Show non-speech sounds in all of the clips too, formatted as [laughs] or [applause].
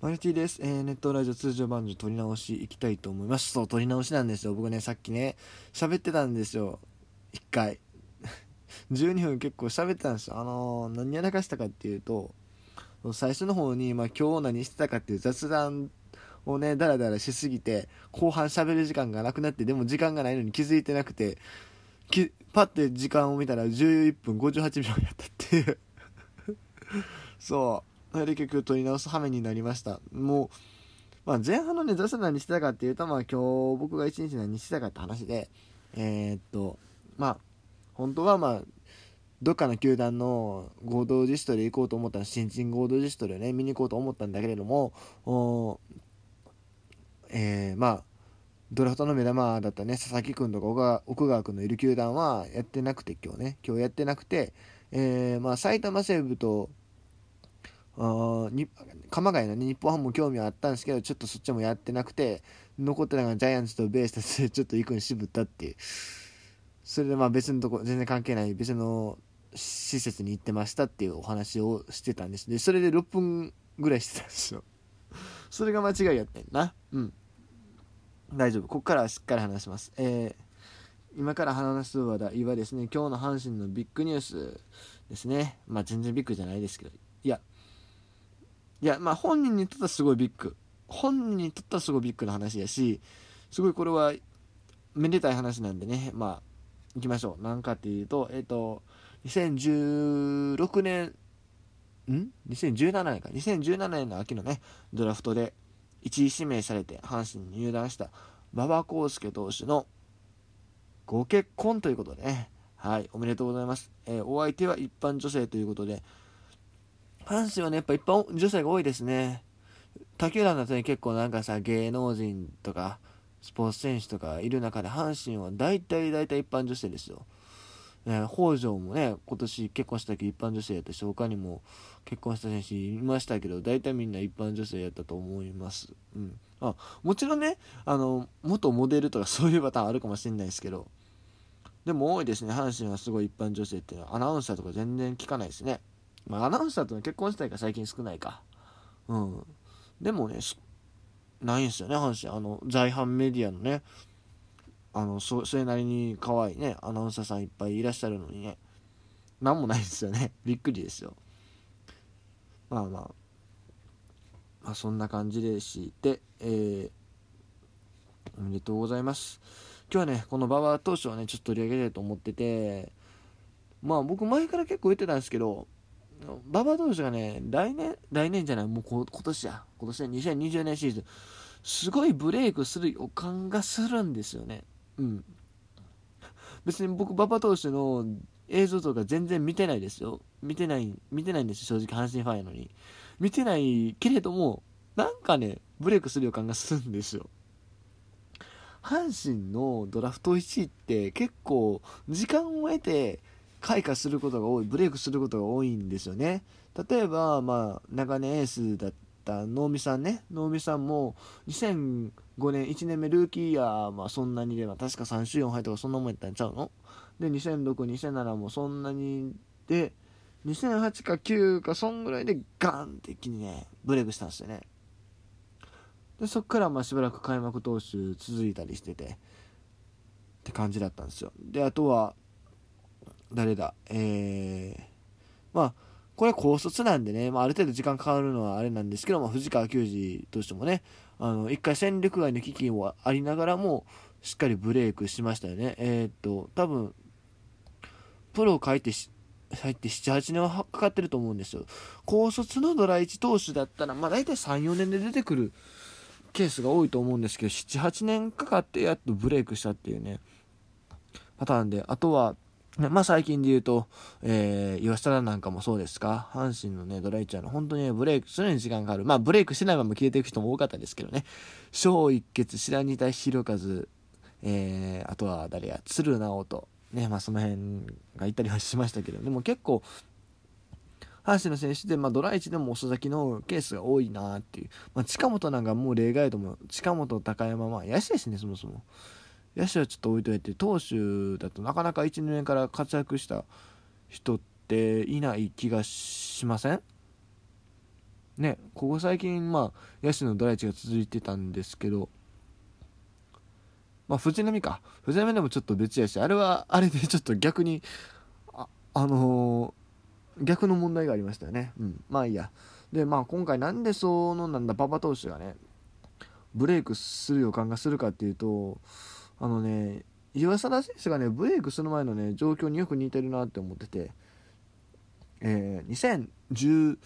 マルティです、えー、ネットラジオ通常版で撮り直しいきたいと思います。そう撮り直しなんですよ。僕ねさっきね喋ってたんですよ。1回。[laughs] 12分結構喋ってたんですよ。あのー、何やらかしたかっていうと最初の方に、まあ、今日何してたかっていう雑談をねダラダラしすぎて後半喋る時間がなくなってでも時間がないのに気づいてなくてきパッて時間を見たら11分58秒やったっていう。[laughs] そう。それで結局取り直す羽目になりました。もう、まあ、前半のね雑談何してたかっていうと、まあ、今日僕が一日何してたかって話でえー、っとまあ本当はまあどっかの球団の合同自主トレ行こうと思ったら新人合同自主トレをね見に行こうと思ったんだけれどもおえー、まあドラフトの目玉だったね佐々木君とか奥川君のいる球団はやってなくて今日ね今日やってなくて、えー、まあ、埼玉西武とに鎌ヶ谷の、ね、日本ハムも興味はあったんですけどちょっとそっちもやってなくて残ってたのがジャイアンツとベースタスで [laughs] ちょっと行くに渋ったっていう。それでまあ別のとこ全然関係ない別の施設に行ってましたっていうお話をしてたんですでそれで6分ぐらいしてたんですよ。[laughs] それが間違いやってんな。うん。大丈夫。ここからはしっかり話します。えー、今から話す話題はですね今日の阪神のビッグニュースですね。まあ全然ビッグじゃないですけど。いやいやまあ本人にとってはすごいビッグ。本人にとってはすごいビッグな話やしすごいこれはめでたい話なんでね。まあ行きましょう。何かっていうとえっ、ー、と2016年ん2017年か。2017年の秋のねドラフトで1位指名されて阪神に入団した馬場康介投手のご結婚ということでね。はいおめでとうございます、えー、お相手は一般女性ということで阪神はねやっぱ一般女性が多いですね他球団だとね結構なんかさ芸能人とかスポーツ選手とかいる中で阪神は大体大体一般女性ですよね、北条もね、今年結婚した時一般女性やったし、他にも結婚した選手いましたけど、大体みんな一般女性やったと思います。うん。あ、もちろんね、あの、元モデルとかそういうパターンあるかもしれないですけど、でも多いですね、阪神はすごい一般女性っていうのは、アナウンサーとか全然聞かないですね。まあ、アナウンサーとの結婚したいが最近少ないか。うん。でもね、ないんすよね、阪神。あの、在阪メディアのね、あのそそれなりに可愛いねアナウンサーさんいっぱいいらっしゃるのにね何もないですよね [laughs] びっくりですよまあまあまあそんな感じでしてえー、おめでとうございます今日はねこの馬場投手をねちょっと取り上げたいと思っててまあ僕前から結構言ってたんですけど馬場投手がね来年来年じゃないもう今年や今年2020年シーズンすごいブレイクする予感がするんですよねうん。別に僕、馬場投手の映像とか全然見てないですよ。見てない、見てないんですよ、正直、阪神ファンやのに。見てないけれども、なんかね、ブレイクする予感がするんですよ。阪神のドラフト1位って結構、時間を得て開花することが多い、ブレイクすることが多いんですよね。例えば、まあ、長年エースだった能見さんね、能見さんも2005年、1年目ルーキーイヤー、まあそんなにで、まあ、確か3週4敗とかそんなもんやったんちゃうの？で、2006、2007もそんなにで、2008か9かそんぐらいでガンって一気にね、ブレイクしたんですよね。で、そっからまあしばらく開幕投手続いたりしてて、って感じだったんですよ。で、あとは、誰だ、えー、まあ、これは高卒なんでね、まあ、ある程度時間かかるのはあれなんですけども、藤川球児としてもね、あの、一回戦力外の危機もありながらも、しっかりブレイクしましたよね。えー、っと、多分、プロを書いて入って7、8年はかかってると思うんですよ。高卒のドラ1投手だったら、まあ大体3、4年で出てくるケースが多いと思うんですけど、7、8年かかってやっとブレイクしたっていうね、パターンで、あとは、まあ最近で言うと、えー、吉田なんかもそうですか、阪神のね、ドライチャーの本当に、ブレイクするのに時間がある。まあブレイクしてないまま消えていく人も多かったですけどね、小一傑、白仁田博和、えー、あとは誰や、鶴直人、ね、まあその辺がいたりはしましたけど、でも結構、阪神の選手で、まあ、ドラ1でも遅咲きのケースが多いなっていう、まあ、近本なんかもう例外とも近本、高山、まあ、野手ですね、そもそも。野手はちょっと置いといて投手だとなかなか1年から活躍した人っていない気がしません？ねここ最近まあ野手のドライチが続いてたんですけどまあ藤波か。藤波でもちょっと別やしあれはあれで [laughs] ちょっと逆にああのー、逆の問題がありましたよね。うん。まあいいや。でまあ今回なんでそのなんだ馬場投手がねブレイクする予感がするかっていうとあのね岩貞選手がねブレイクする前のね状況によく似てるなって思ってて、えー、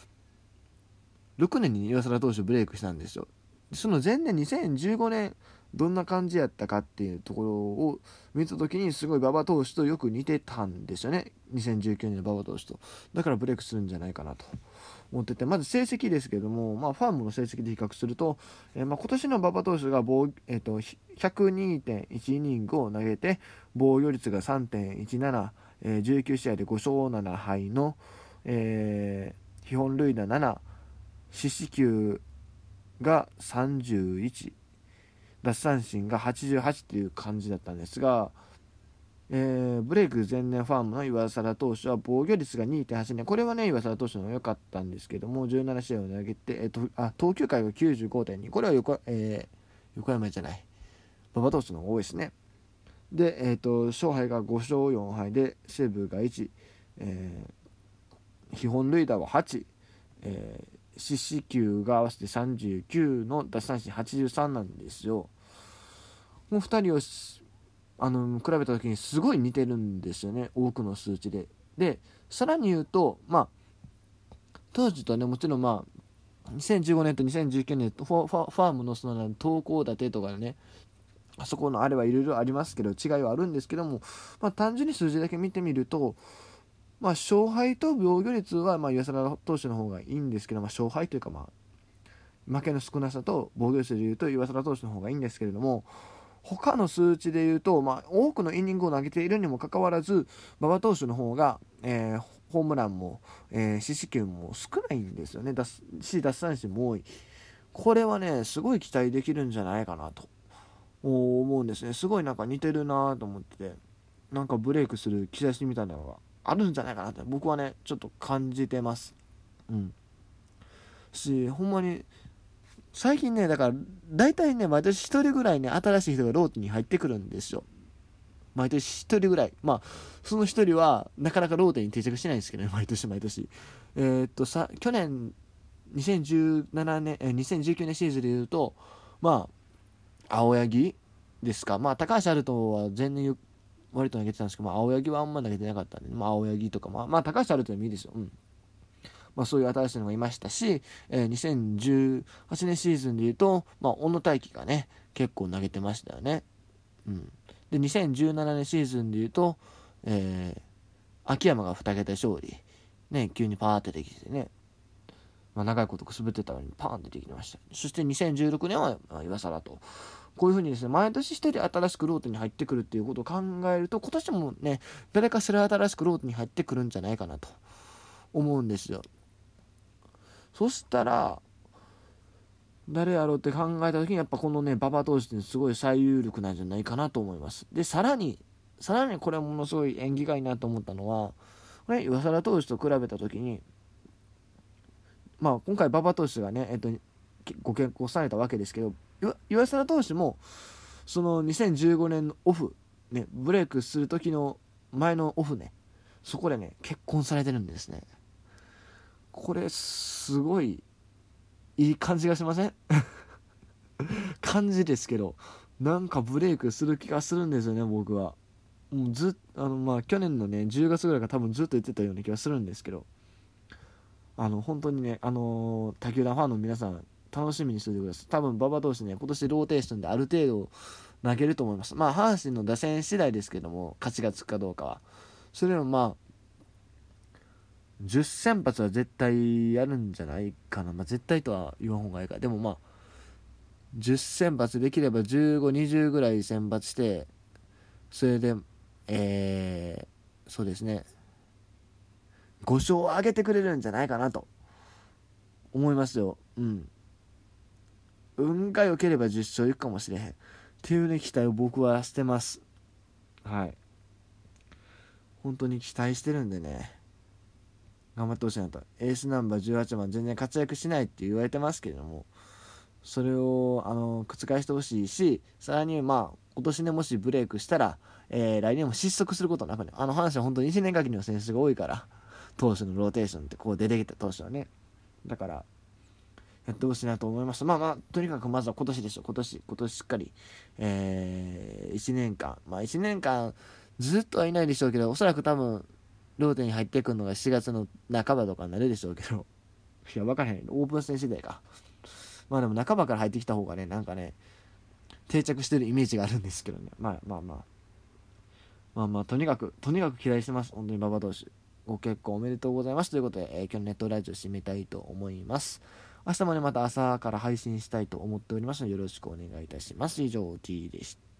2016年に岩貞投手ブレイクしたんですよ。その前年2015年どんな感じやったかっていうところを見た時にすごい馬場投手とよく似てたんですよね。2019年の馬場投手と。だからブレイクするんじゃないかなと。思っててまず成績ですけども、まあ、ファームの成績で比較すると、えー、まあ、今年の馬場投手が、えーと、102.1イニングを投げて防御率が3.17、えー、19試合で5勝7敗の、えー、基本塁打7四死球が31奪三振が88っていう感じだったんですが、えー、ブレイク前年ファームの岩貞投手は防御率が2.8年これはね岩貞投手の良かったんですけども17試合を投げて、えー、とあ投球回が95.2これは横,、えー、横山じゃない。馬場投手の方が多いですね。で、えーと、勝敗が5勝4敗で西武が1、えー、基本塁打は8、えー、四死球が合わせて39の奪三振83なんですよ。もう2人をあの比べた時にすごい似てるんですよね多くの数値で。でさらに言うとまあ当時とねもちろんまあ2015年と2019年ファファームのその投稿立てとかねあそこのあれはいろいろありますけど違いはあるんですけども、まあ、単純に数字だけ見てみると、まあ、勝敗と防御率はまあ岩貞投手の方がいいんですけど、まあ、勝敗というかまあ負けの少なさと防御率でいうと岩貞投手の方がいいんですけれども他の数値でいうと、まあ、多くのイニングを投げているにもかかわらず馬場投手の方が、えー、ホームランも、えー、四死球も少ないんですよね。し奪三振も多い。これはねすごい期待できるんじゃないかなと。思うんですね。すごいなんか似てるなと思っててなんかブレイクする兆しみたいなのがあるんじゃないかなって僕はねちょっと感じてます。うん。しほんまに最近ね、だから、大体ね、毎年1人ぐらいね、新しい人がローテに入ってくるんですよ。毎年1人ぐらい。まあ、その1人は、なかなかローテに定着してないんですけどね、毎年毎年。えー、っと、さ、去年、2017年、え2019年シーズンで言うと、まあ、青柳ですか。まあ、高橋遥人は前年割と投げてたんですけど、まあ、青柳はあんま投げてなかったんで、まあ、青柳とか、まあ、まあ、高橋遥人でもいいですよ。うん。まあ、そういう新しいのがいましたし、えー、2018年シーズンでいうと、まあ、小野大輝がね結構投げてましたよね。うん、で2017年シーズンでいうと、えー、秋山が2桁勝利、ね、急にパーってできてね、まあ、長いことくすぶってたのにパーンってできてました。そして2016年は、まあ、岩貞と。こういうふうにですね毎年1人新しくローテに入ってくるっていうことを考えると今年もね誰かしら新しくローテに入ってくるんじゃないかなと思うんですよ。そしたら誰やろうって考えた時にやっぱこのね馬場投手ってすごい最有力なんじゃないかなと思います。でさらにさらにこれものすごい縁起がいいなと思ったのはこれ岩貞投手と比べた時にまあ今回馬場投手がね、えっと、ご結婚されたわけですけど岩貞投手もその2015年のオフ、ね、ブレイクする時の前のオフねそこでね結婚されてるんですね。これすごいいい感じがしません？[laughs] 感じですけどなんかブレイクする気がするんですよね僕は。もうずあのまあ去年のね10月ぐらいから多分ずっと言ってたような気がするんですけど。あの本当にねあの他球団ファンの皆さん楽しみにしておいてください。多分馬場投手ね今年ローテーションである程度投げると思います。まあ阪神の打線次第ですけども勝ちがつくかどうかは。それでもまあ10先発は絶対やるんじゃないかな、まあ、絶対とは言わん方がいいか。でもまあ10先発できれば1520ぐらい選抜してそれでえー、そうですね。5勝を上げてくれるんじゃないかなと。思いますよ。うん。運が良ければ10勝いくかもしれへん。っていうね期待を僕はしてます。はい。本当に期待してるんでね。頑張ってほしいなとエースナンバー18番全然活躍しないって言われてますけれどもそれをあの覆してほしいしさらにまあ今年ねもしブレイクしたら、えー、来年も失速することなくねあの話は本当に1年限りの選手が多いから投手のローテーションってこう出てきた投手はねだからやってほしいなと思いました。まあまあ、とにかくまずは今年でしょ。今年、今年しっかり、えー、1年間、まあ1年間ずっとはいないでしょうけど、おそらく多分、ローテに入ってくるのが7月の半ばとかになるでしょうけど、いや、分からへん。オープン戦次第か。まあでも半ばから入ってきた方がね、なんかね、定着してるイメージがあるんですけどね。まあまあまあ。まあまあ、とにかく、とにかく期待してます。本当に馬場投手。ご結婚おめでとうございます。ということで、えー、今日のネットラジオ締めたいと思います。明日もね、また朝から配信したいと思っておりますので、よろしくお願いいたします。以上、T でした。